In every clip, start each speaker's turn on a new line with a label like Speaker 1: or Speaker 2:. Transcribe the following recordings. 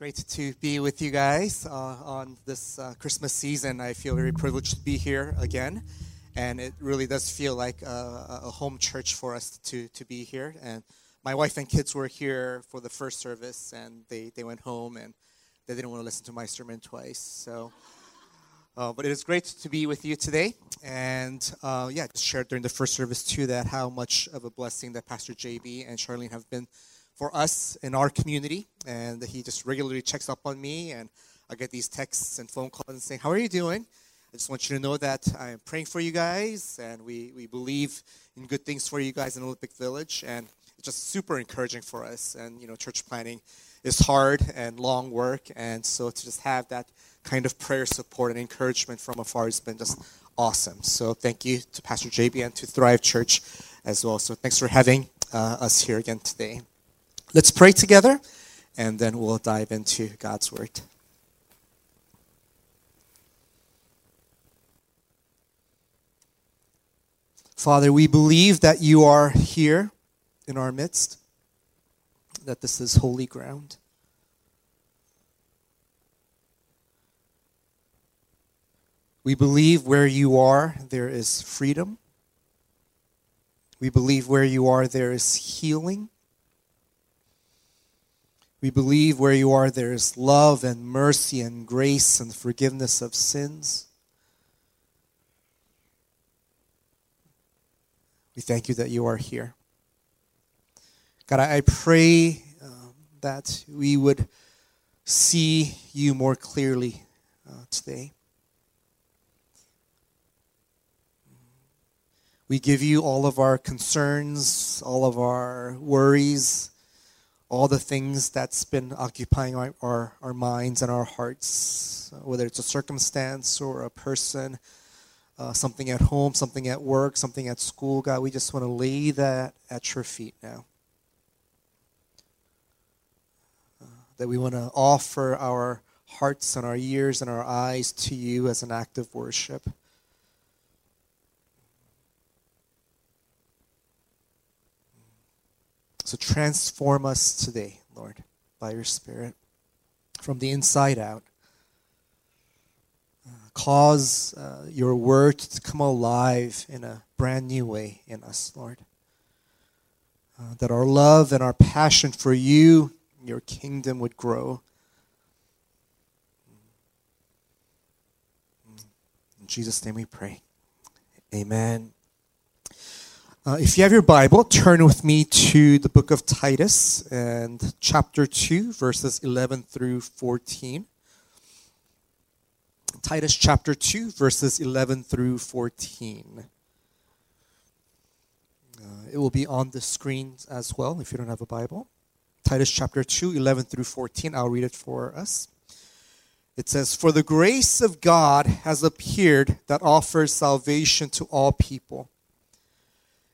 Speaker 1: Great to be with you guys uh, on this uh, Christmas season. I feel very privileged to be here again, and it really does feel like a, a, home church for us to, to be here. And my wife and kids were here for the first service, and they, they went home and they didn't want to listen to my sermon twice. So, uh, but it is great to be with you today, and uh, yeah, just shared during the first service too that how much of a blessing that Pastor JB and Charlene have been for us in our community. And he just regularly checks up on me, and I get these texts and phone calls and saying, How are you doing? I just want you to know that I'm praying for you guys, and we, we believe in good things for you guys in Olympic Village. And it's just super encouraging for us. And, you know, church planting is hard and long work. And so to just have that kind of prayer support and encouragement from afar has been just awesome. So thank you to Pastor JB and to Thrive Church as well. So thanks for having uh, us here again today. Let's pray together, and then we'll dive into God's Word. Father, we believe that you are here in our midst, that this is holy ground. We believe where you are, there is freedom. We believe where you are, there is healing. We believe where you are, there is love and mercy and grace and forgiveness of sins. We thank you that you are here. God, I pray um, that we would see you more clearly uh, today. We give you all of our concerns, all of our worries all the things that's been occupying our, our, our, minds and our hearts, whether it's a circumstance or a person, uh, something at home, something at work, something at school. God, we just want to lay that at your feet now. Uh, that we want to offer our hearts and our ears and our eyes to you as an act of worship. So transform us today, Lord, by your Spirit, from the inside out. Uh, cause uh, your word to come alive in a brand new way in us, Lord. Uh, that our love and our passion for you, your kingdom would grow. In Jesus' name we pray. Amen. Uh, if you have your Bible, turn with me to the book of Titus and chapter 2, verses 11 through 14. Titus chapter 2, verses 11 through 14. Uh, it will be on the screen as well if you don't have a Bible. Titus chapter 2, 11 through 14. I'll read it for us. It says, For the grace of God has appeared that offers salvation to all people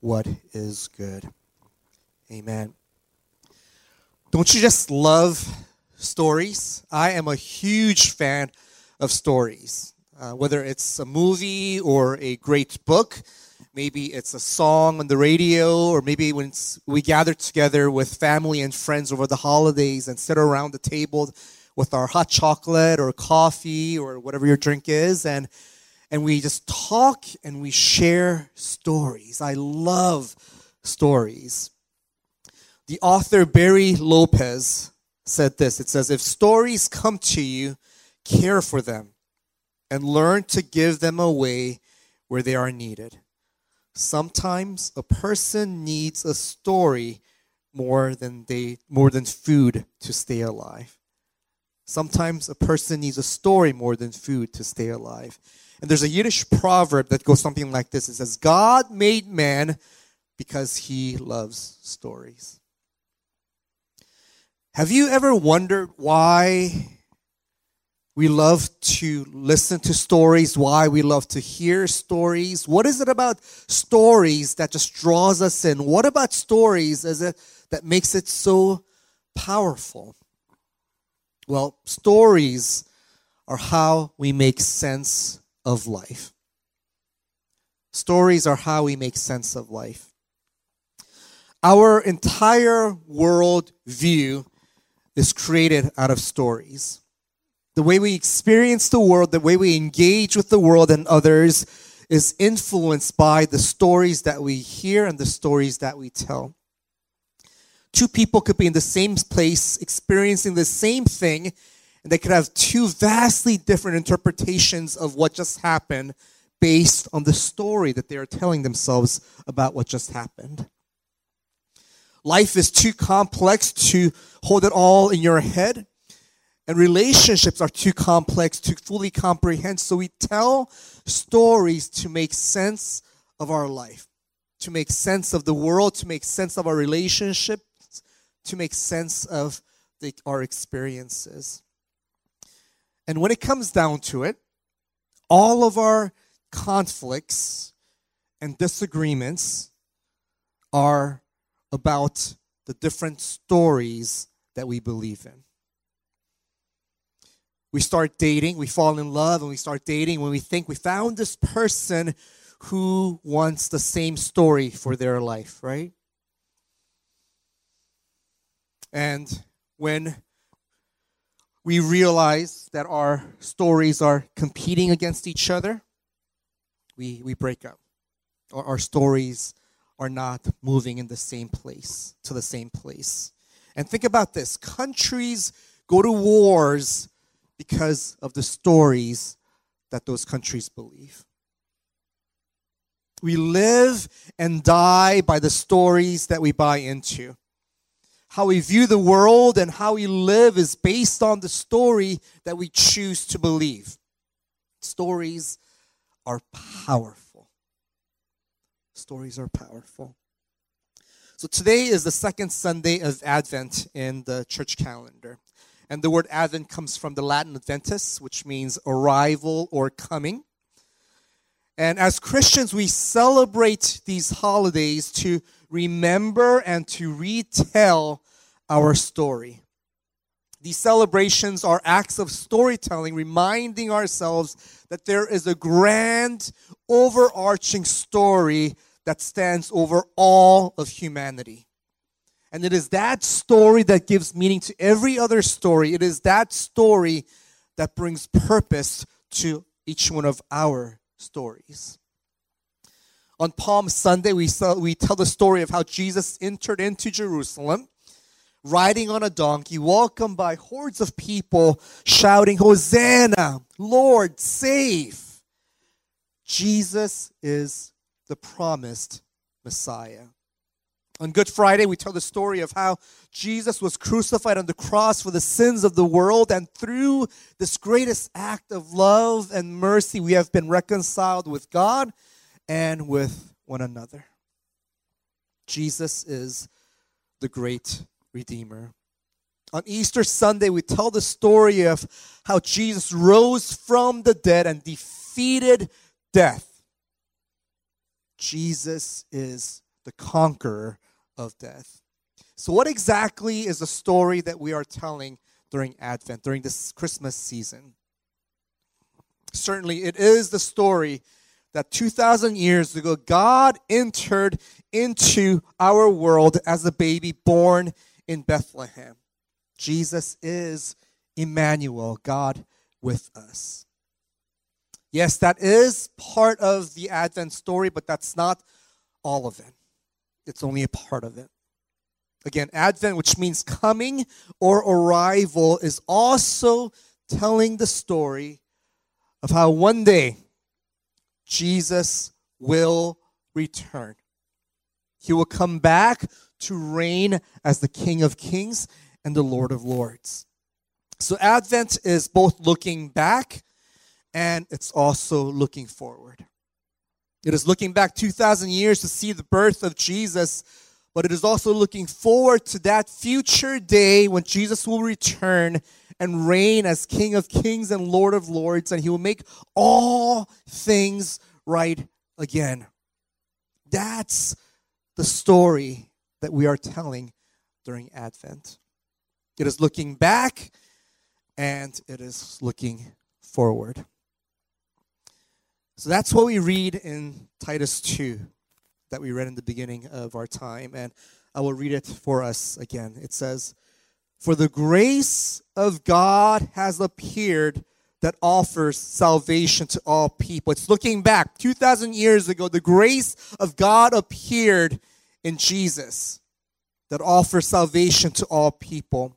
Speaker 1: what is good. Amen. Don't you just love stories? I am a huge fan of stories. Uh, whether it's a movie or a great book, maybe it's a song on the radio, or maybe when we gather together with family and friends over the holidays and sit around the table with our hot chocolate or coffee or whatever your drink is, and and we just talk and we share stories. I love stories. The author Barry Lopez said this it says, If stories come to you, care for them and learn to give them away where they are needed. Sometimes a person needs a story more than they more than food to stay alive. Sometimes a person needs a story more than food to stay alive. And there's a Yiddish proverb that goes something like this it says, God made man because he loves stories. Have you ever wondered why We love to listen to stories. Why? We love to hear stories. What is it about stories that just draws us in? What about stories is it that makes it so powerful? Well, stories are how we make sense of life. Stories are how we make sense of life. Our entire world view is created out of stories. The way we experience the world, the way we engage with the world and others is influenced by the stories that we hear and the stories that we tell. Two people could be in the same place experiencing the same thing, and they could have two vastly different interpretations of what just happened based on the story that they are telling themselves about what just happened. Life is too complex to hold it all in your head. And relationships are too complex to fully comprehend. So we tell stories to make sense of our life, to make sense of the world, to make sense of our relationships, to make sense of the, our experiences. And when it comes down to it, all of our conflicts and disagreements are about the different stories that we believe in. We start dating, we fall in love, and we start dating when we think we found this person who wants the same story for their life, right? And when we realize that our stories are competing against each other, we, we break up. Or our stories are not moving in the same place, to the same place. And think about this countries go to wars because of the stories that those countries believe. We live and die by the stories that we buy into. How we view the world and how we live is based on the story that we choose to believe. Stories are powerful. Stories are powerful. So today is the second Sunday of Advent in the church calendar. And the word Advent comes from the Latin Adventus, which means arrival or coming. And as Christians, we celebrate these holidays to remember and to retell our story. These celebrations are acts of storytelling, reminding ourselves that there is a grand, overarching story that stands over all of humanity. And it is that story that gives meaning to every other story. It is that story that brings purpose to each one of our stories. On Palm Sunday, we, saw, we tell the story of how Jesus entered into Jerusalem riding on a donkey, welcomed by hordes of people shouting, Hosanna, Lord, save. Jesus is the promised Messiah. On Good Friday, we tell the story of how Jesus was crucified on the cross for the sins of the world, and through this greatest act of love and mercy, we have been reconciled with God and with one another. Jesus is the great Redeemer. On Easter Sunday, we tell the story of how Jesus rose from the dead and defeated death. Jesus is the conqueror of death. So, what exactly is the story that we are telling during Advent, during this Christmas season? Certainly, it is the story that 2,000 years ago, God entered into our world as a baby born in Bethlehem. Jesus is Emmanuel, God with us. Yes, that is part of the Advent story, but that's not all of it. It's only a part of it. Again, Advent, which means coming or arrival, is also telling the story of how one day Jesus will return. He will come back to reign as the King of Kings and the Lord of Lords. So Advent is both looking back and it's also looking forward. It is looking back 2,000 years to see the birth of Jesus, but it is also looking forward to that future day when Jesus will return and reign as King of kings and Lord of lords, and he will make all things right again. That's the story that we are telling during Advent. It is looking back and it is looking forward. So that's what we read in Titus 2 that we read in the beginning of our time. And I will read it for us again. It says, For the grace of God has appeared that offers salvation to all people. It's looking back 2,000 years ago. The grace of God appeared in Jesus that offers salvation to all people.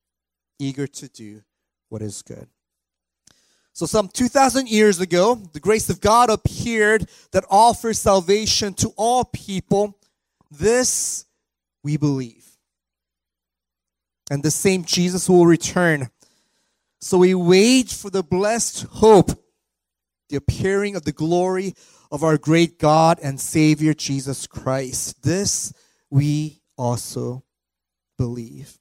Speaker 1: eager to do what is good. So, some 2,000 years ago, the grace of God appeared that offers salvation to all people. This we believe. And the same Jesus will return. So, we wait for the blessed hope, the appearing of the glory of our great God and Savior Jesus Christ. This we also believe.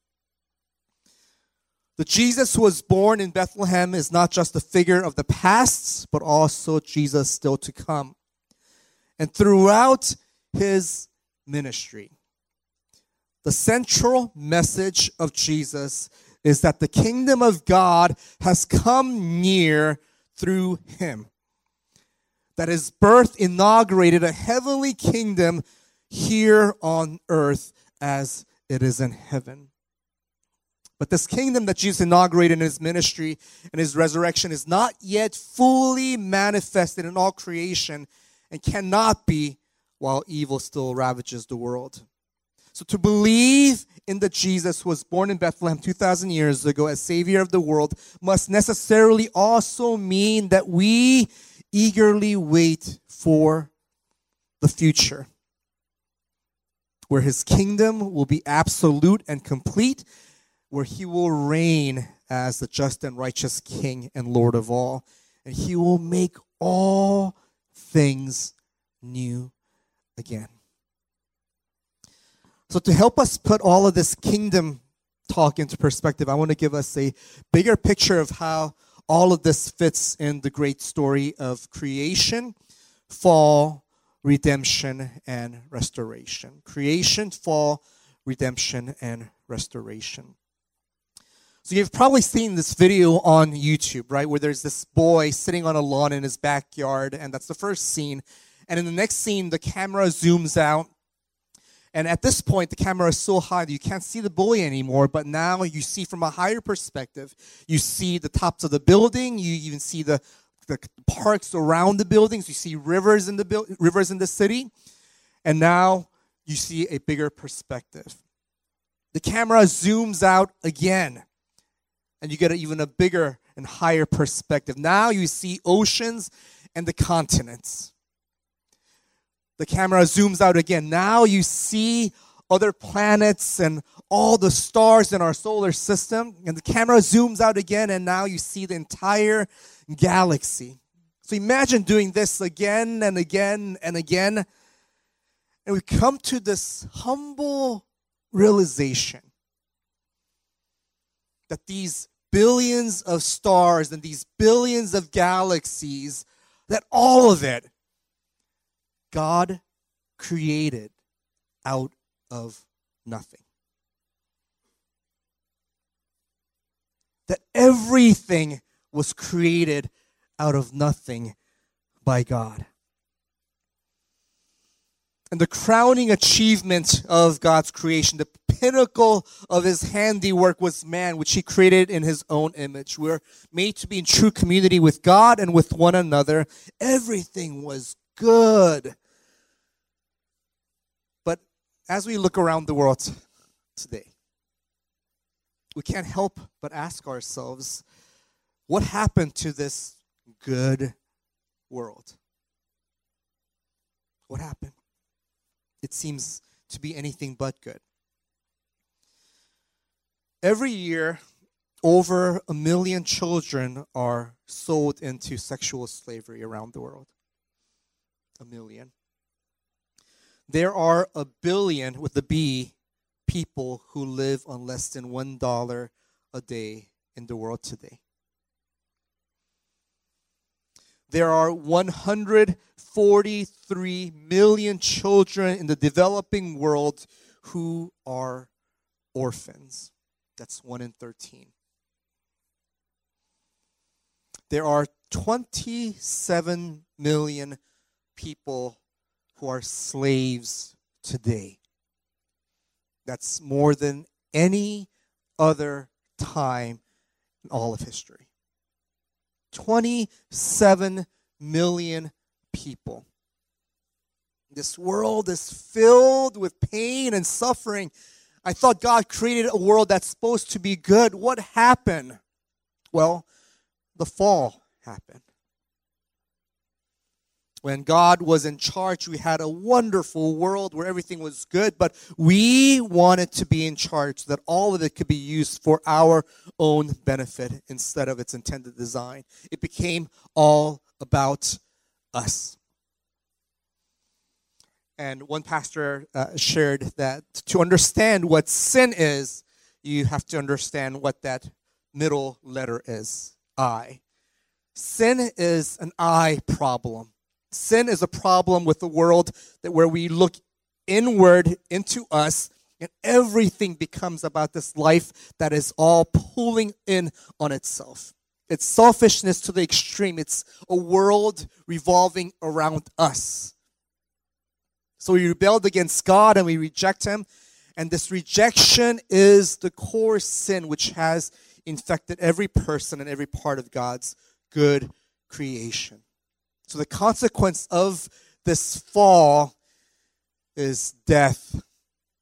Speaker 1: The Jesus who was born in Bethlehem is not just a figure of the past, but also Jesus still to come. And throughout his ministry, the central message of Jesus is that the kingdom of God has come near through him. That his birth inaugurated a heavenly kingdom here on earth as it is in heaven. But this kingdom that Jesus inaugurated in his ministry and his resurrection is not yet fully manifested in all creation and cannot be while evil still ravages the world. So to believe in the Jesus who was born in Bethlehem 2,000 years ago as Savior of the world must necessarily also mean that we eagerly wait for the future, where his kingdom will be absolute and complete where he will reign as the just and righteous King and Lord of all. And he will make all things new again. So, to help us put all of this kingdom talk into perspective, I want to give us a bigger picture of how all of this fits in the great story of creation, fall, redemption, and restoration. Creation, fall, redemption, and restoration. So you've probably seen this video on YouTube, right? Where there's this boy sitting on a lawn in his backyard, and that's the first scene. And in the next scene, the camera zooms out. And at this point, the camera is so high that you can't see the boy anymore. But now you see from a higher perspective. You see the tops of the building. You even see the, the parks around the buildings. You see rivers in the rivers in the city. And now you see a bigger perspective. The camera zooms out again and you get even a bigger and higher perspective. Now you see oceans and the continents. The camera zooms out again. Now you see other planets and all the stars in our solar system. And the camera zooms out again, and now you see the entire galaxy. So imagine doing this again and again and again. And we come to this humble realization that these billions of stars and these billions of galaxies, that all of it, God created out of nothing. That everything was created out of nothing by God. And the crowning achievement of God's creation, the pinnacle of his handiwork was man, which he created in his own image. We're made to be in true community with God and with one another. Everything was good. But as we look around the world today, we can't help but ask ourselves what happened to this good world? What happened? It seems to be anything but good. Every year, over a million children are sold into sexual slavery around the world. A million. There are a billion, with the B, people who live on less than $1 a day in the world today. There are 143 million children in the developing world who are orphans. That's 1 in 13. There are 27 million people who are slaves today. That's more than any other time in all of history. 27 million people. This world is filled with pain and suffering. I thought God created a world that's supposed to be good. What happened? Well, the fall happened. When God was in charge, we had a wonderful world where everything was good, but we wanted to be in charge so that all of it could be used for our own benefit instead of its intended design. It became all about us. And one pastor uh, shared that to understand what sin is, you have to understand what that middle letter is I. Sin is an I problem. Sin is a problem with the world that where we look inward into us and everything becomes about this life that is all pulling in on itself. It's selfishness to the extreme. It's a world revolving around us. So we rebelled against God and we reject Him. And this rejection is the core sin which has infected every person and every part of God's good creation. So the consequence of this fall is death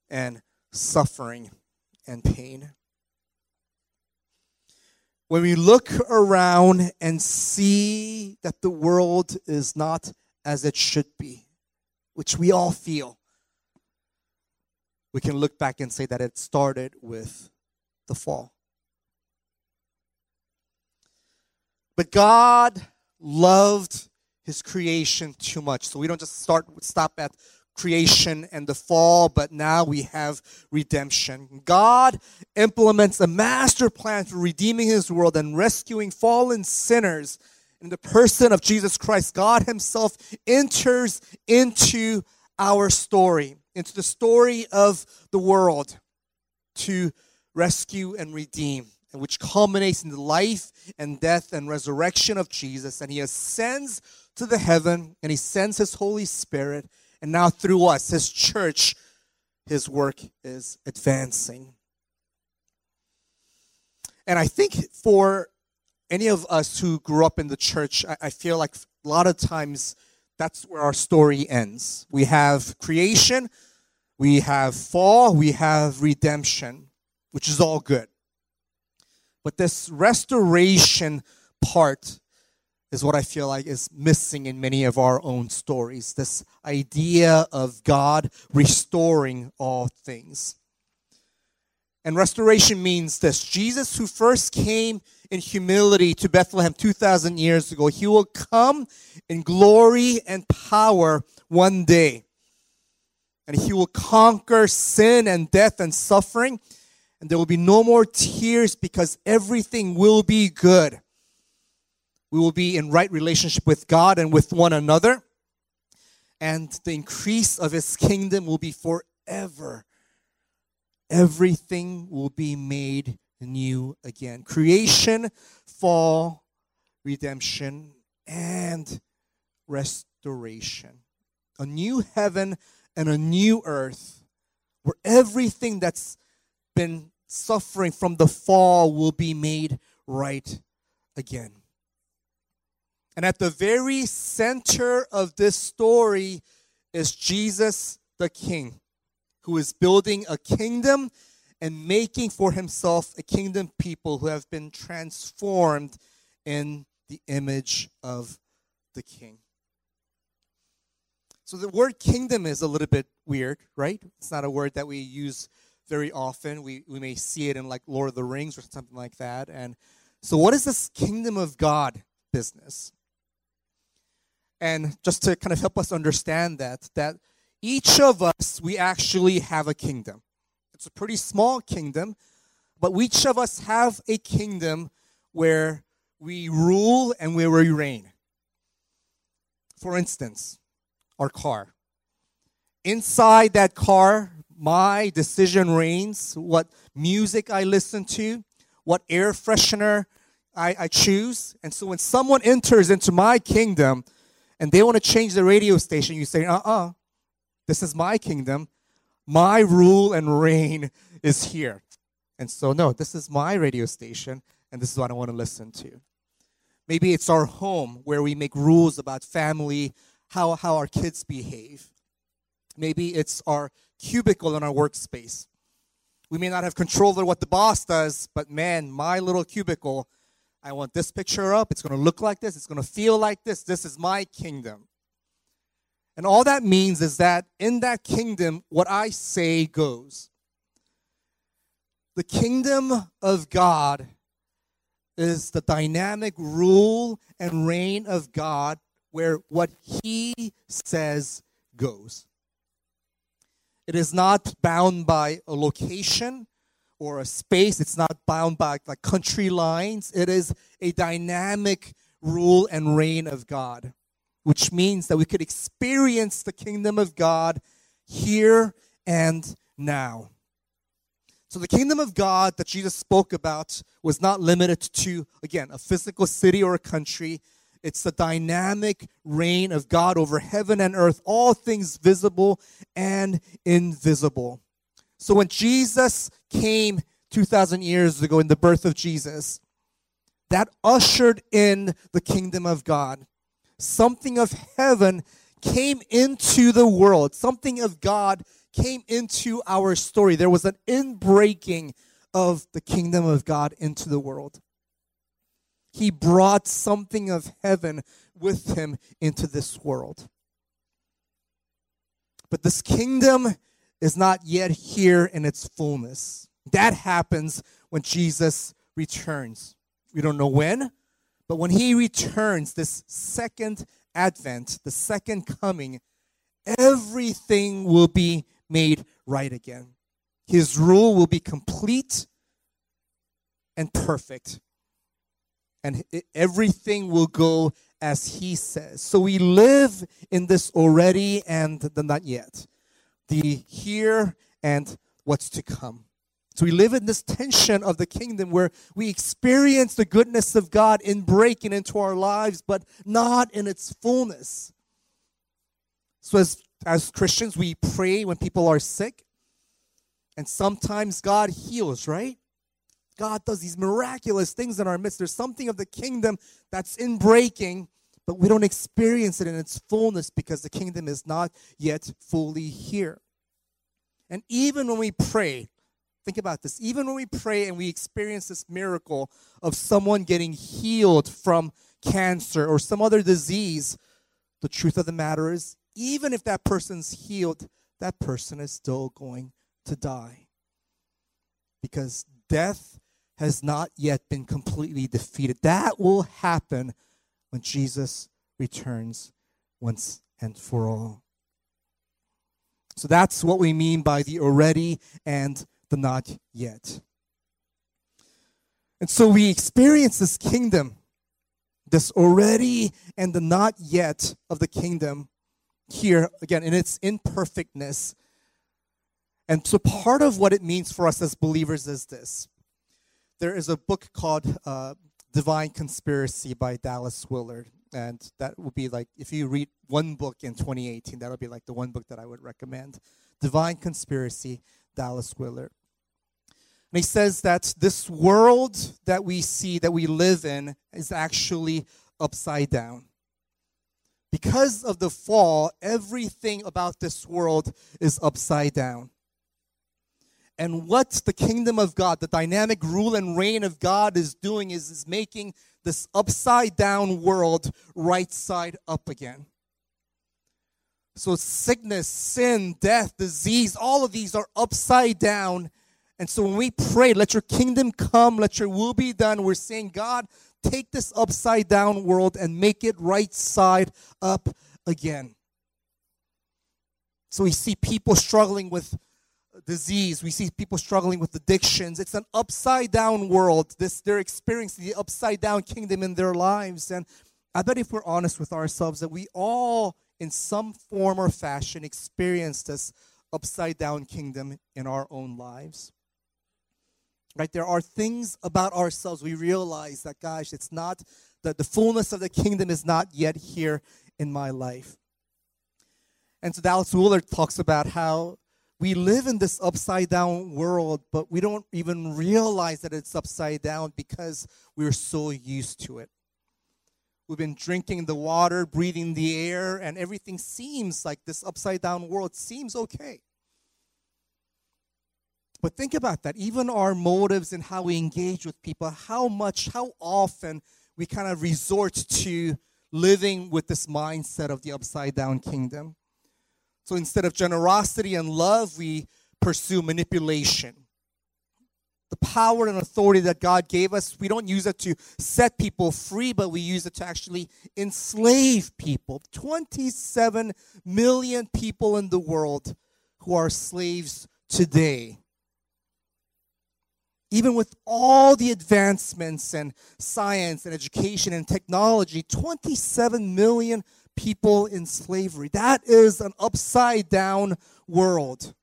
Speaker 1: and suffering and pain. When we look around and see that the world is not as it should be, which we all feel, we can look back and say that it started with the fall. But God loved his creation too much. So we don't just start stop at creation and the fall, but now we have redemption. God implements a master plan for redeeming his world and rescuing fallen sinners. In the person of Jesus Christ, God himself enters into our story, into the story of the world to rescue and redeem which culminates in the life and death and resurrection of Jesus. And he ascends to the heaven and he sends his Holy Spirit. And now through us, his church, his work is advancing. And I think for any of us who grew up in the church, I, I feel like a lot of times that's where our story ends. We have creation, we have fall, we have redemption, which is all good. But this restoration part is what I feel like is missing in many of our own stories. This idea of God restoring all things. And restoration means this Jesus, who first came in humility to Bethlehem 2,000 years ago, he will come in glory and power one day. And he will conquer sin and death and suffering and there will be no more tears because everything will be good. We will be in right relationship with God and with one another. And the increase of his kingdom will be forever. Everything will be made new again. Creation, fall, redemption, and restoration. A new heaven and a new earth where everything that's been suffering from the fall will be made right again. And at the very center of this story is Jesus the King, who is building a kingdom and making for himself a kingdom people who have been transformed in the image of the king. So the word kingdom is a little bit weird, right? It's not a word that we use very often. We, we may see it in like Lord of the Rings or something like that. And so, what is this kingdom of God business? And just to kind of help us understand that, that each of us, we actually have a kingdom. It's a pretty small kingdom, but each of us have a kingdom where we rule and where we reign. For instance, our car. Inside that car, my decision reigns, what music I listen to, what air freshener I, I choose. And so when someone enters into my kingdom and they want to change the radio station, you say, uh uh-uh, uh, this is my kingdom. My rule and reign is here. And so, no, this is my radio station, and this is what I want to listen to. Maybe it's our home where we make rules about family, how, how our kids behave. Maybe it's our cubicle in our workspace. We may not have control over what the boss does, but man, my little cubicle, I want this picture up. It's going to look like this. It's going to feel like this. This is my kingdom. And all that means is that in that kingdom, what I say goes. The kingdom of God is the dynamic rule and reign of God where what he says goes. It is not bound by a location or a space. It's not bound by like country lines. It is a dynamic rule and reign of God, which means that we could experience the kingdom of God here and now. So, the kingdom of God that Jesus spoke about was not limited to, again, a physical city or a country. It's the dynamic reign of God over heaven and earth, all things visible and invisible. So when Jesus came 2,000 years ago in the birth of Jesus, that ushered in the kingdom of God. Something of heaven came into the world, something of God came into our story. There was an inbreaking of the kingdom of God into the world. He brought something of heaven with him into this world. But this kingdom is not yet here in its fullness. That happens when Jesus returns. We don't know when, but when he returns, this second advent, the second coming, everything will be made right again. His rule will be complete and perfect and everything will go as he says. So we live in this already and the not yet, the here and what's to come. So we live in this tension of the kingdom where we experience the goodness of God in breaking into our lives, but not in its fullness. So as, as Christians, we pray when people are sick, and sometimes God heals, right? God does these miraculous things in our midst. There's something of the kingdom that's in breaking, but we don't experience it in its fullness because the kingdom is not yet fully here. And even when we pray, think about this, even when we pray and we experience this miracle of someone getting healed from cancer or some other disease, the truth of the matter is, even if that person's healed, that person is still going to die. Because death has not yet been completely defeated. That will happen when Jesus returns once and for all. So that's what we mean by the already and the not yet. And so we experience this kingdom, this already and the not yet of the kingdom here, again, in its imperfectness. And so part of what it means for us as believers is this there is a book called uh, Divine Conspiracy by Dallas Willard. And that would be like, if you read one book in 2018, that would be like the one book that I would recommend. Divine Conspiracy, Dallas Willard. And he says that this world that we see, that we live in, is actually upside down. Because of the fall, everything about this world is upside down. And what the kingdom of God, the dynamic rule and reign of God is doing is, is making this upside down world right side up again. So, sickness, sin, death, disease, all of these are upside down. And so, when we pray, let your kingdom come, let your will be done, we're saying, God, take this upside down world and make it right side up again. So, we see people struggling with disease. We see people struggling with addictions. It's an upside down world. This they're experiencing the upside down kingdom in their lives. And I bet if we're honest with ourselves that we all in some form or fashion experienced this upside down kingdom in our own lives. Right? There are things about ourselves we realize that, gosh, it's not that the fullness of the kingdom is not yet here in my life. And so Dallas Willard talks about how we live in this upside down world, but we don't even realize that it's upside down because we're so used to it. We've been drinking the water, breathing the air, and everything seems like this upside down world seems okay. But think about that. Even our motives and how we engage with people, how much, how often we kind of resort to living with this mindset of the upside down kingdom. So instead of generosity and love, we pursue manipulation the power and authority that God gave us, we don't use it to set people free, but we use it to actually enslave people. 27 million people in the world who are slaves today. Even with all the advancements in science and education and technology, 27 million people in slavery. That is an upside down world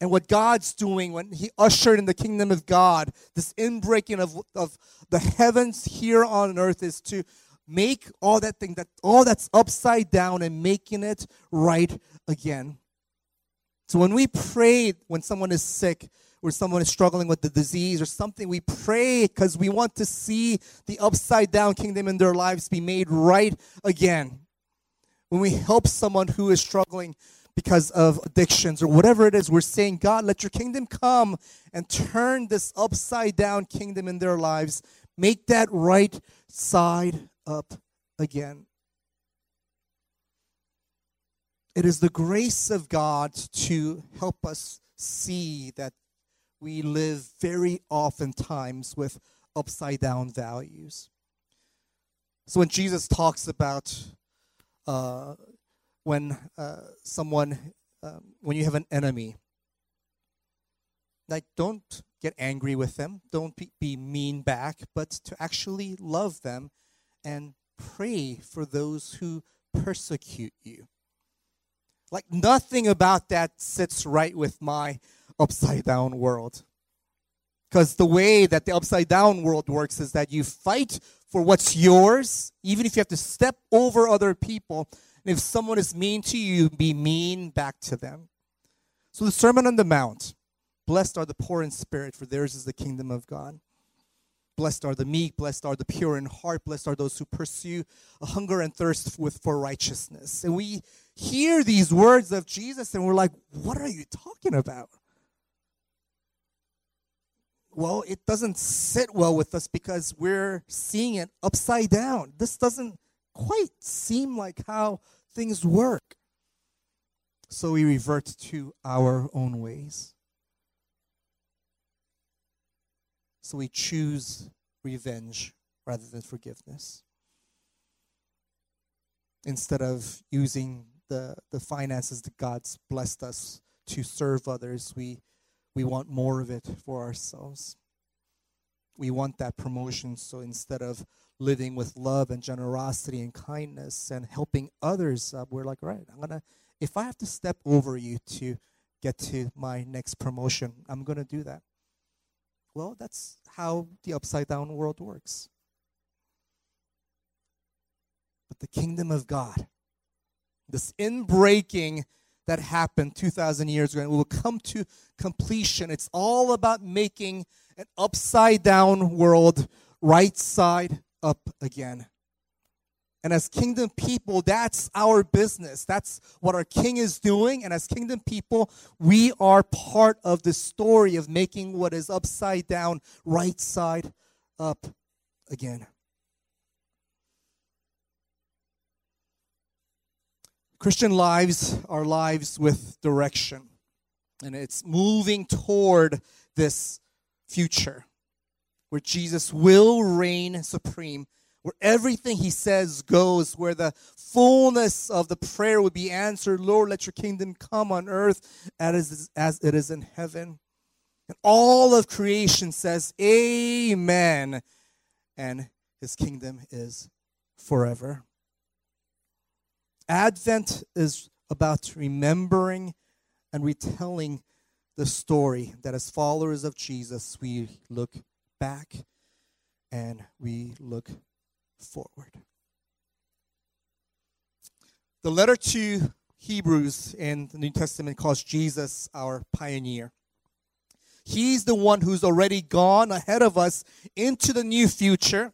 Speaker 1: and what God's doing when He ushered in the kingdom of God, this inbreaking of, of the heavens here on earth is to make all that thing that all that's upside down and making it right again. So when we pray when someone is sick or someone is struggling with the disease or something, we pray because we want to see the upside down kingdom in their lives be made right again. When we help someone who is struggling because of addictions or whatever it is, we're saying, God, let your kingdom come and turn this upside down kingdom in their lives. Make that right side up again. It is the grace of God to help us see that we live very oftentimes with upside down values. So when Jesus talks about uh, when uh, someone, um, when you have an enemy, like don't get angry with them, don't be, be mean back, but to actually love them and pray for those who persecute you. Like nothing about that sits right with my upside down world. Because the way that the upside down world works is that you fight for what's yours, even if you have to step over other people, and if someone is mean to you, be mean back to them. So the Sermon on the Mount Blessed are the poor in spirit, for theirs is the kingdom of God. Blessed are the meek, blessed are the pure in heart, blessed are those who pursue a hunger and thirst with, for righteousness. And we hear these words of Jesus and we're like, what are you talking about? Well, it doesn't sit well with us because we're seeing it upside down. This doesn't quite seem like how things work. So we revert to our own ways. So we choose revenge rather than forgiveness. Instead of using the, the finances that God's blessed us to serve others, we, we want more of it for ourselves. We want that promotion, so instead of living with love and generosity and kindness and helping others, we're like, right, I'm gonna. If I have to step over you to get to my next promotion, I'm gonna do that. Well, that's how the upside down world works. But the kingdom of God, this inbreaking that happened 2,000 years ago, and will come to completion. It's all about making an upside down world right side up again. And as kingdom people, that's our business. That's what our king is doing. And as kingdom people, we are part of the story of making what is upside down, right side up again. Christian lives are lives with direction, and it's moving toward this future where Jesus will reign supreme, where everything he says goes, where the fullness of the prayer would be answered Lord, let your kingdom come on earth as, as it is in heaven. And all of creation says, Amen. And his kingdom is forever. Advent is about remembering and retelling the story that as followers of Jesus, we look back and we look forward. The letter to Hebrews in the New Testament calls Jesus our pioneer. He's the one who's already gone ahead of us into the new future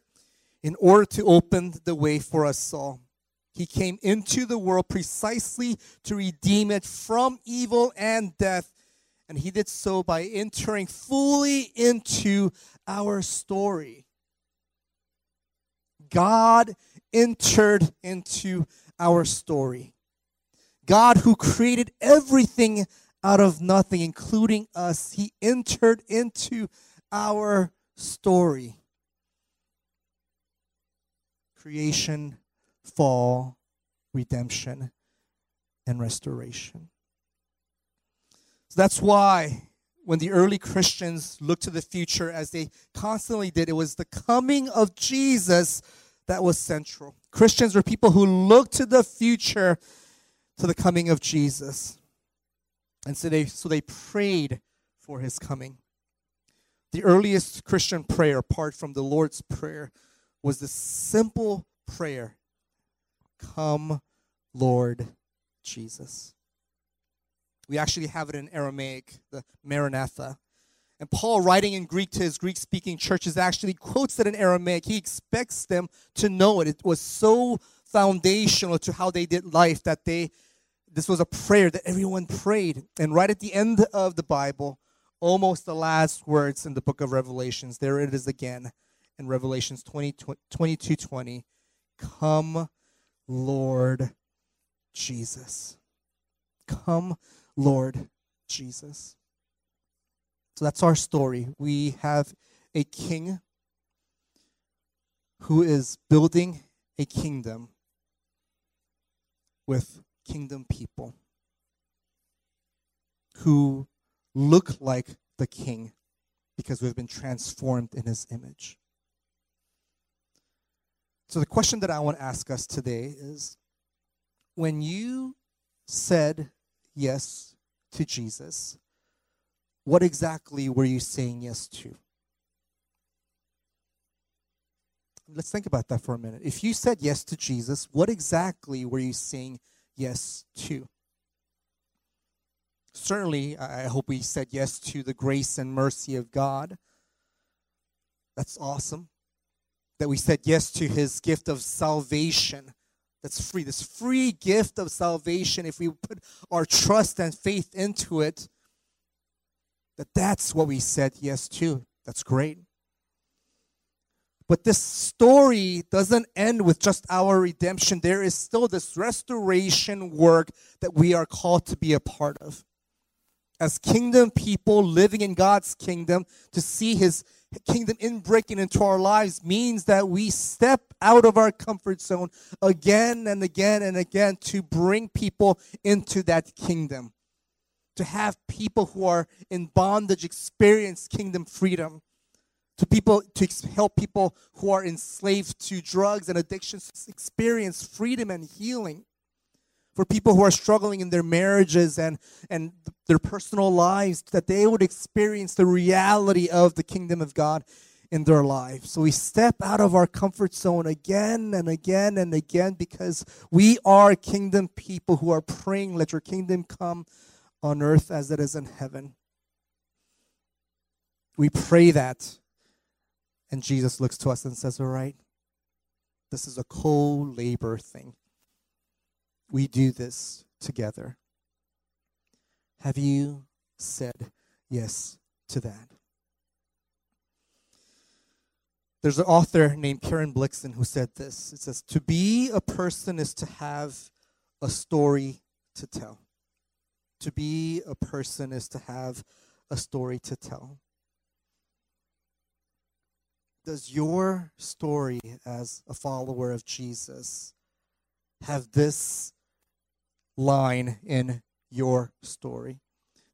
Speaker 1: in order to open the way for us all. He came into the world precisely to redeem it from evil and death. And he did so by entering fully into our story. God entered into our story. God, who created everything out of nothing, including us, he entered into our story. Creation fall, redemption, and restoration. So that's why when the early Christians looked to the future, as they constantly did, it was the coming of Jesus that was central. Christians were people who looked to the future, to the coming of Jesus. And so they, so they prayed for his coming. The earliest Christian prayer, apart from the Lord's Prayer, was the simple prayer Come, Lord Jesus. We actually have it in Aramaic, the Maranatha. And Paul, writing in Greek to his Greek speaking churches, actually quotes it in Aramaic. He expects them to know it. It was so foundational to how they did life that they this was a prayer that everyone prayed. And right at the end of the Bible, almost the last words in the book of Revelations, there it is again in Revelations 20, 22 20. Come, Lord Jesus. Come, Lord Jesus. So that's our story. We have a king who is building a kingdom with kingdom people who look like the king because we've been transformed in his image. So, the question that I want to ask us today is when you said yes to Jesus, what exactly were you saying yes to? Let's think about that for a minute. If you said yes to Jesus, what exactly were you saying yes to? Certainly, I hope we said yes to the grace and mercy of God. That's awesome that we said yes to his gift of salvation. That's free. This free gift of salvation if we put our trust and faith into it that that's what we said yes to. That's great. But this story doesn't end with just our redemption. There is still this restoration work that we are called to be a part of. As kingdom people living in God's kingdom to see his kingdom in breaking into our lives means that we step out of our comfort zone again and again and again to bring people into that kingdom. To have people who are in bondage experience kingdom freedom. To people to help people who are enslaved to drugs and addictions experience freedom and healing for people who are struggling in their marriages and, and their personal lives, that they would experience the reality of the kingdom of God in their lives. So we step out of our comfort zone again and again and again because we are kingdom people who are praying, let your kingdom come on earth as it is in heaven. We pray that, and Jesus looks to us and says, All right, This is a co labor thing. We do this together. Have you said yes to that? There's an author named Karen Blixen who said this. It says, To be a person is to have a story to tell. To be a person is to have a story to tell. Does your story as a follower of Jesus have this line in your story?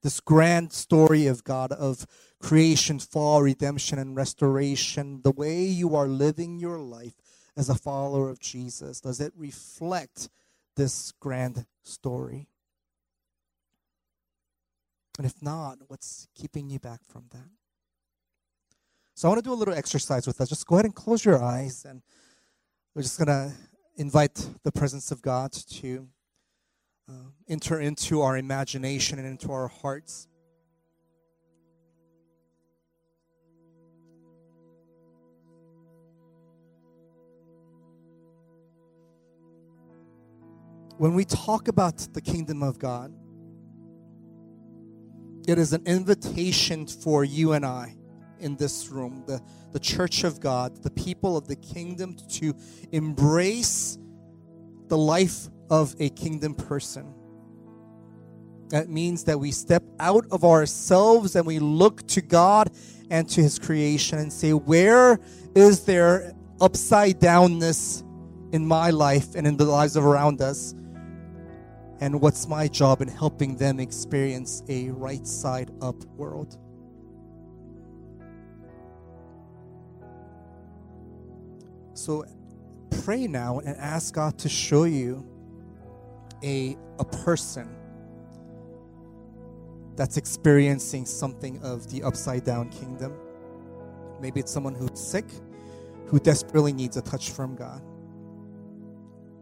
Speaker 1: This grand story of God of creation, fall, redemption, and restoration, the way you are living your life as a follower of Jesus, does it reflect this grand story? And if not, what's keeping you back from that? So I want to do a little exercise with us. Just go ahead and close your eyes, and we're just going to invite the presence of God to uh, enter into our imagination and into our hearts. When we talk about the kingdom of God, it is an invitation for you and I in this room, the, the church of God, the people of the kingdom, to embrace the life of a kingdom person. That means that we step out of ourselves and we look to God and to His creation and say, Where is there upside downness in my life and in the lives of around us? And what's my job in helping them experience a right side up world? So pray now and ask God to show you a, a person that's experiencing something of the upside down kingdom. Maybe it's someone who's sick, who desperately needs a touch from God.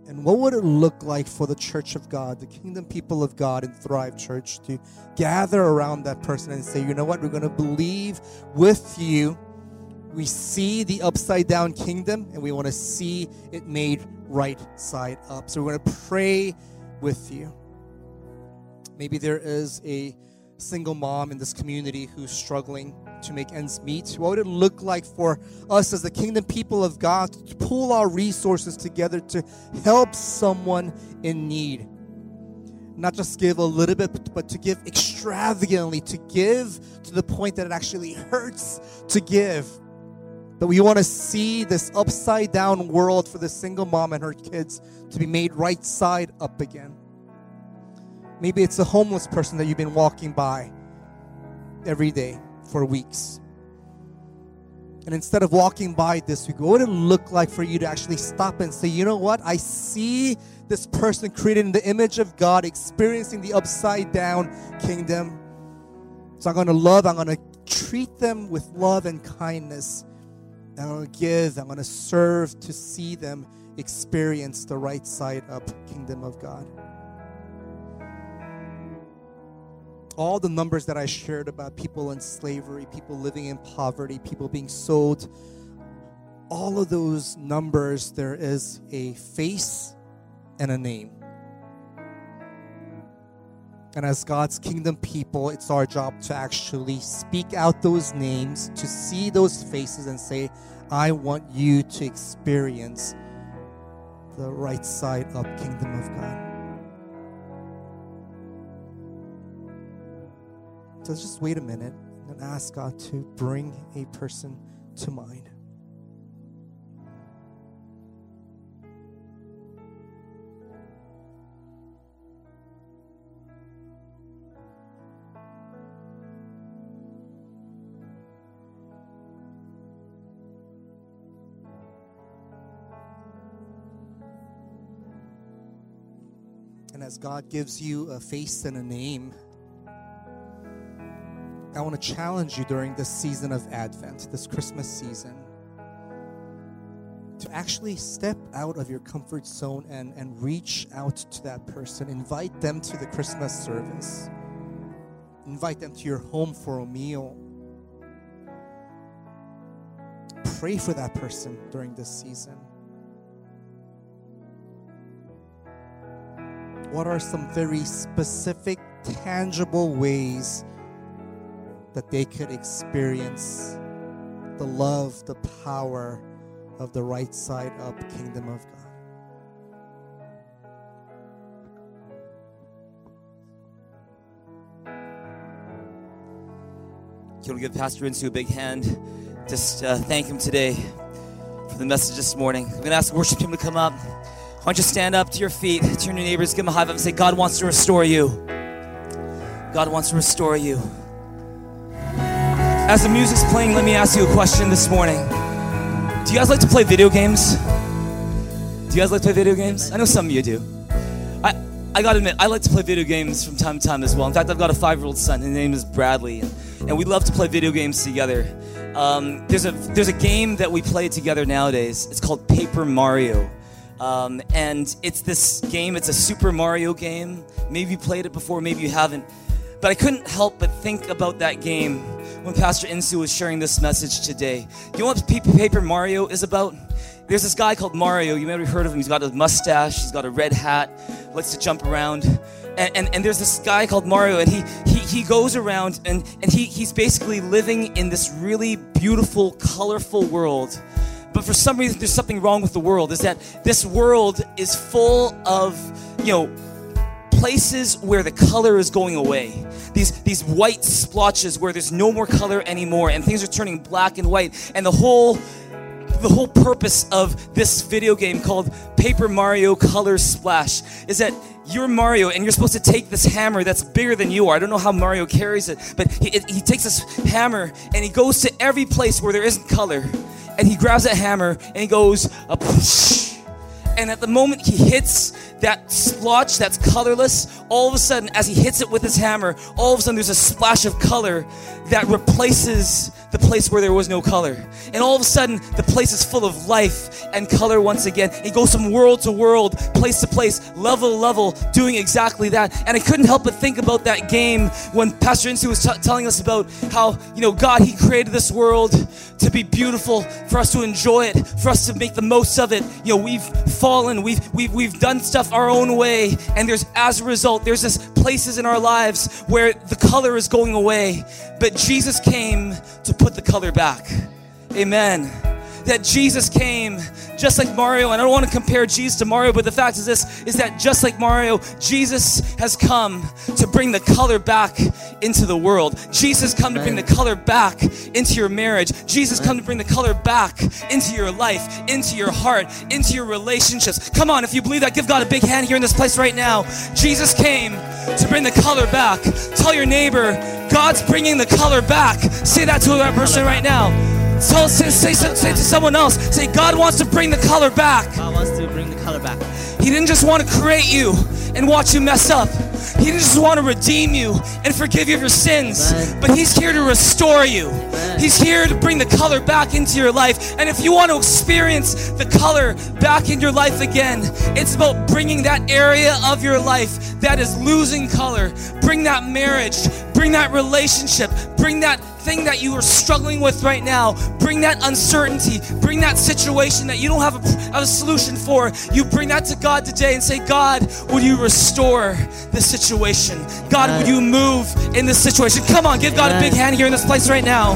Speaker 1: And what would it look like for the church of God, the kingdom people of God in Thrive Church to gather around that person and say, you know what, we're going to believe with you. We see the upside down kingdom and we want to see it made right side up. So we're going to pray with you. Maybe there is a single mom in this community who's struggling to make ends meet? What would it look like for us as the kingdom people of God to pull our resources together to help someone in need? Not just give a little bit, but to give extravagantly, to give to the point that it actually hurts to give. That we want to see this upside down world for the single mom and her kids to be made right side up again. Maybe it's a homeless person that you've been walking by every day for weeks. And instead of walking by this week, what would it look like for you to actually stop and say, you know what? I see this person created in the image of God, experiencing the upside down kingdom. So I'm going to love, I'm going to treat them with love and kindness. I'm going to give, I'm going to serve to see them experience the right side up kingdom of God. all the numbers that I shared about people in slavery, people living in poverty, people being sold, all of those numbers, there is a face and a name. And as God's kingdom people, it's our job to actually speak out those names, to see those faces and say, I want you to experience the right side of kingdom of God. So just wait a minute and ask God to bring a person to mind. As God gives you a face and a name, I want to challenge you during this season of Advent, this Christmas season, to actually step out of your comfort zone and, and reach out to that person. Invite them to the Christmas service, invite them to your home for a meal. Pray for that person during this season. What are some very specific, tangible ways that they could experience the love, the power of the right side up kingdom of God?
Speaker 2: Want to give Pastor Insu a big hand? Just uh, thank him today for the message this morning. I'm going to ask the worship team to come up. Why don't you stand up to your feet, turn your neighbors, give them a high five, and say, God wants to restore you. God wants to restore you. As the music's playing, let me ask you a question this morning. Do you guys like to play video games? Do you guys like to play video games? I know some of you do. I, I gotta admit, I like to play video games from time to time as well. In fact, I've got a five year old son. His name is Bradley. And and we love to play video games together. Um, there's a there's a game that we play together nowadays. It's called Paper Mario, um, and it's this game. It's a Super Mario game. Maybe you played it before, maybe you haven't. But I couldn't help but think about that game when Pastor Insu was sharing this message today. You know what Paper Mario is about? There's this guy called Mario. You may have heard of him. He's got a mustache. He's got a red hat. Likes to jump around and, and, and, there's this guy called Mario, and he, he, he goes around and, and he, he's basically living in this really beautiful, colorful world. But for some reason, there's something wrong with the world, is that this world is full of, you know, places where the color is going away. These, these white splotches where there's no more color anymore, and things are turning black and white. And the whole the whole purpose of this video game called Paper Mario Color Splash is that you're Mario and you're supposed to take this hammer that's bigger than you are. I don't know how Mario carries it, but he, he takes this hammer and he goes to every place where there isn't color and he grabs that hammer and he goes, and at the moment he hits that splotch that's colorless, all of a sudden, as he hits it with his hammer, all of a sudden there's a splash of color that replaces the place where there was no color. And all of a sudden, the place is full of life and color once again. It goes from world to world, place to place, level to level, doing exactly that. And I couldn't help but think about that game when Pastor Insu was t- telling us about how, you know, God, He created this world to be beautiful, for us to enjoy it, for us to make the most of it. You know, we've fallen, we've, we've, we've done stuff our own way, and there's, as a result, there's this places in our lives where the color is going away. But Jesus came to put the color back. Amen that Jesus came just like Mario. And I don't want to compare Jesus to Mario, but the fact is this is that just like Mario, Jesus has come to bring the color back into the world. Jesus come to bring the color back into your marriage. Jesus come to bring the color back into your life, into your heart, into your relationships. Come on, if you believe that, give God a big hand here in this place right now. Jesus came to bring the color back. Tell your neighbor, God's bringing the color back. Say that to that person right now. So say, say, say to someone else, say, God wants to bring the color back.
Speaker 3: God wants to bring the color back.
Speaker 2: He didn't just want to create you and watch you mess up. He didn't just want to redeem you and forgive you of your sins, Amen. but He's here to restore you. Amen. He's here to bring the color back into your life. And if you want to experience the color back in your life again, it's about bringing that area of your life that is losing color. Bring that marriage, bring that relationship, bring that thing that you are struggling with right now, bring that uncertainty, bring that situation that you don't have a, a solution for. You bring that to God today and say, God, would you restore this situation? God, would you move in this situation? Come on, give God a big hand here in this place right now.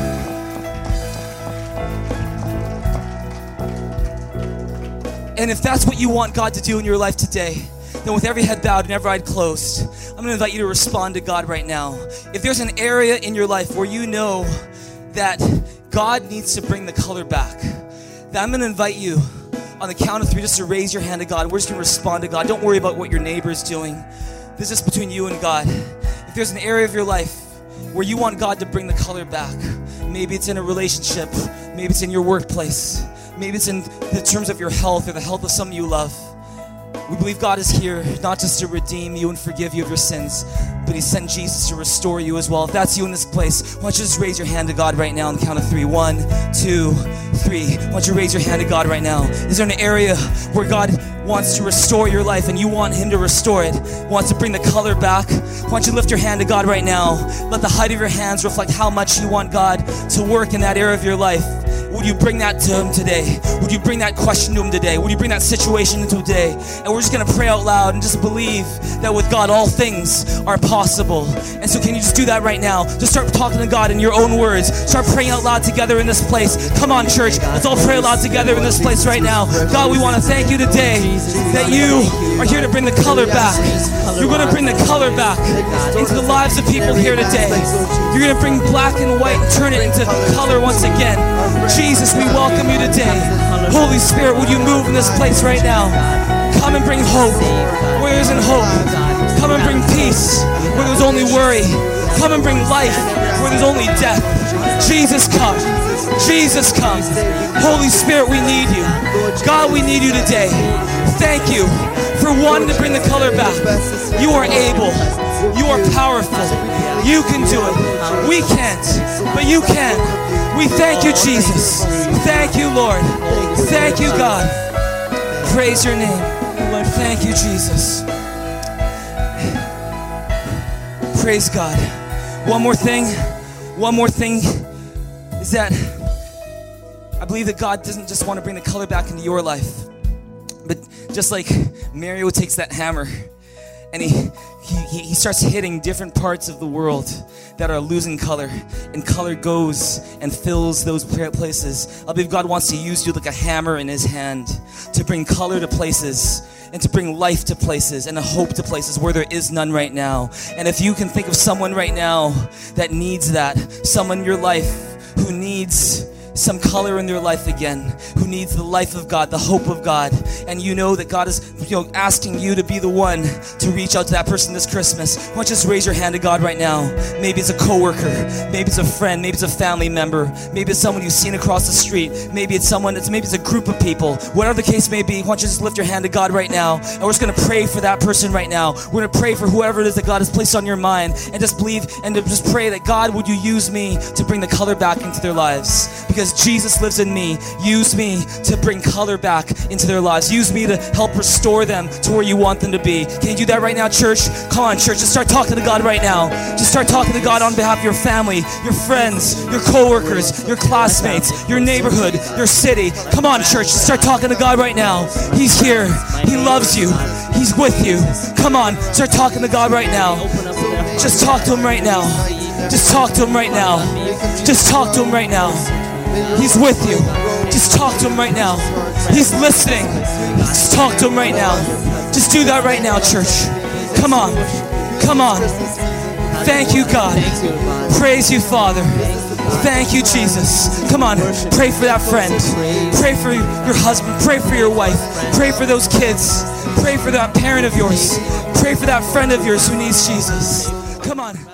Speaker 2: And if that's what you want God to do in your life today, then with every head bowed and every eye closed, I'm going to invite you to respond to God right now. If there's an area in your life where you know that God needs to bring the color back, then I'm going to invite you on the count of three just to raise your hand to God. We're just going to respond to God. Don't worry about what your neighbor is doing. This is between you and God. If there's an area of your life where you want God to bring the color back, maybe it's in a relationship, maybe it's in your workplace, maybe it's in the terms of your health or the health of someone you love we believe God is here not just to redeem you and forgive you of your sins, but He sent Jesus to restore you as well. If that's you in this place, why don't you just raise your hand to God right now on the count of three? One, two, three. Why don't you raise your hand to God right now? Is there an area where God wants to restore your life and you want Him to restore it, wants to bring the color back? Why don't you lift your hand to God right now? Let the height of your hands reflect how much you want God to work in that area of your life. would you bring that to him today? Would you bring that question to him today? Would you bring that situation into today? And we're just gonna pray out loud and just believe that with God all things are possible. And so can you just do that right now? Just start talking to God in your own words. Start praying out loud together in this place. Come on, church. Let's all pray out loud together in this place right now. God, we want to thank you today that you are here to bring the color back. You're going to bring the color back into the lives of people here today. You're going to bring black and white and turn it into color once again. Jesus, we welcome you today. Holy Spirit, will you move in this place right now? Come and bring hope where there isn't hope. Come and bring peace where there's only worry. Come and bring life where there's only death. Jesus, come. Jesus, come. Holy Spirit, we need you. God, we need you today. Thank you for wanting to bring the color back. You are able. You are powerful. You can do it. We can't, but you can. We thank you, Jesus. Thank you, Lord. Thank you, God. Praise your name. Thank you, Jesus. Praise God. One more thing. One more thing is that I believe that God doesn't just want to bring the color back into your life, but just like Mario takes that hammer and he, he, he starts hitting different parts of the world that are losing color, and color goes and fills those places. I believe God wants to use you like a hammer in his hand to bring color to places and to bring life to places and a hope to places where there is none right now. And if you can think of someone right now that needs that, someone in your life who needs some color in their life again, who needs the life of God, the hope of God, and you know that God is you know, asking you to be the one to reach out to that person this Christmas, why don't you just raise your hand to God right now? Maybe it's a coworker, maybe it's a friend, maybe it's a family member, maybe it's someone you've seen across the street, maybe it's someone, it's, maybe it's a group of people, whatever the case may be, why don't you just lift your hand to God right now, and we're just gonna pray for that person right now. We're gonna pray for whoever it is that God has placed on your mind, and just believe and just pray that God, would you use me to bring the color back into their lives? Because because Jesus lives in me. Use me to bring color back into their lives. Use me to help restore them to where you want them to be. Can you do that right now, church? Come on, church. Just start talking to God right now. Just start talking to God on behalf of your family, your friends, your coworkers, your classmates, your neighborhood, your city. Come on, church. Just start talking to God right now. He's here. He loves you. He's with you. Come on. Start talking to God right now. Just talk to Him right now. Just talk to Him right now. Just talk to Him right now. He's with you. Just talk to him right now. He's listening. Just talk to him right now. Just do that right now, church. Come on. Come on. Thank you, God. Praise you, Father. Thank you, Jesus. Come on. Pray for that friend. Pray for your husband. Pray for your wife. Pray for those kids. Pray for that parent of yours. Pray for that friend of yours who needs Jesus. Come on.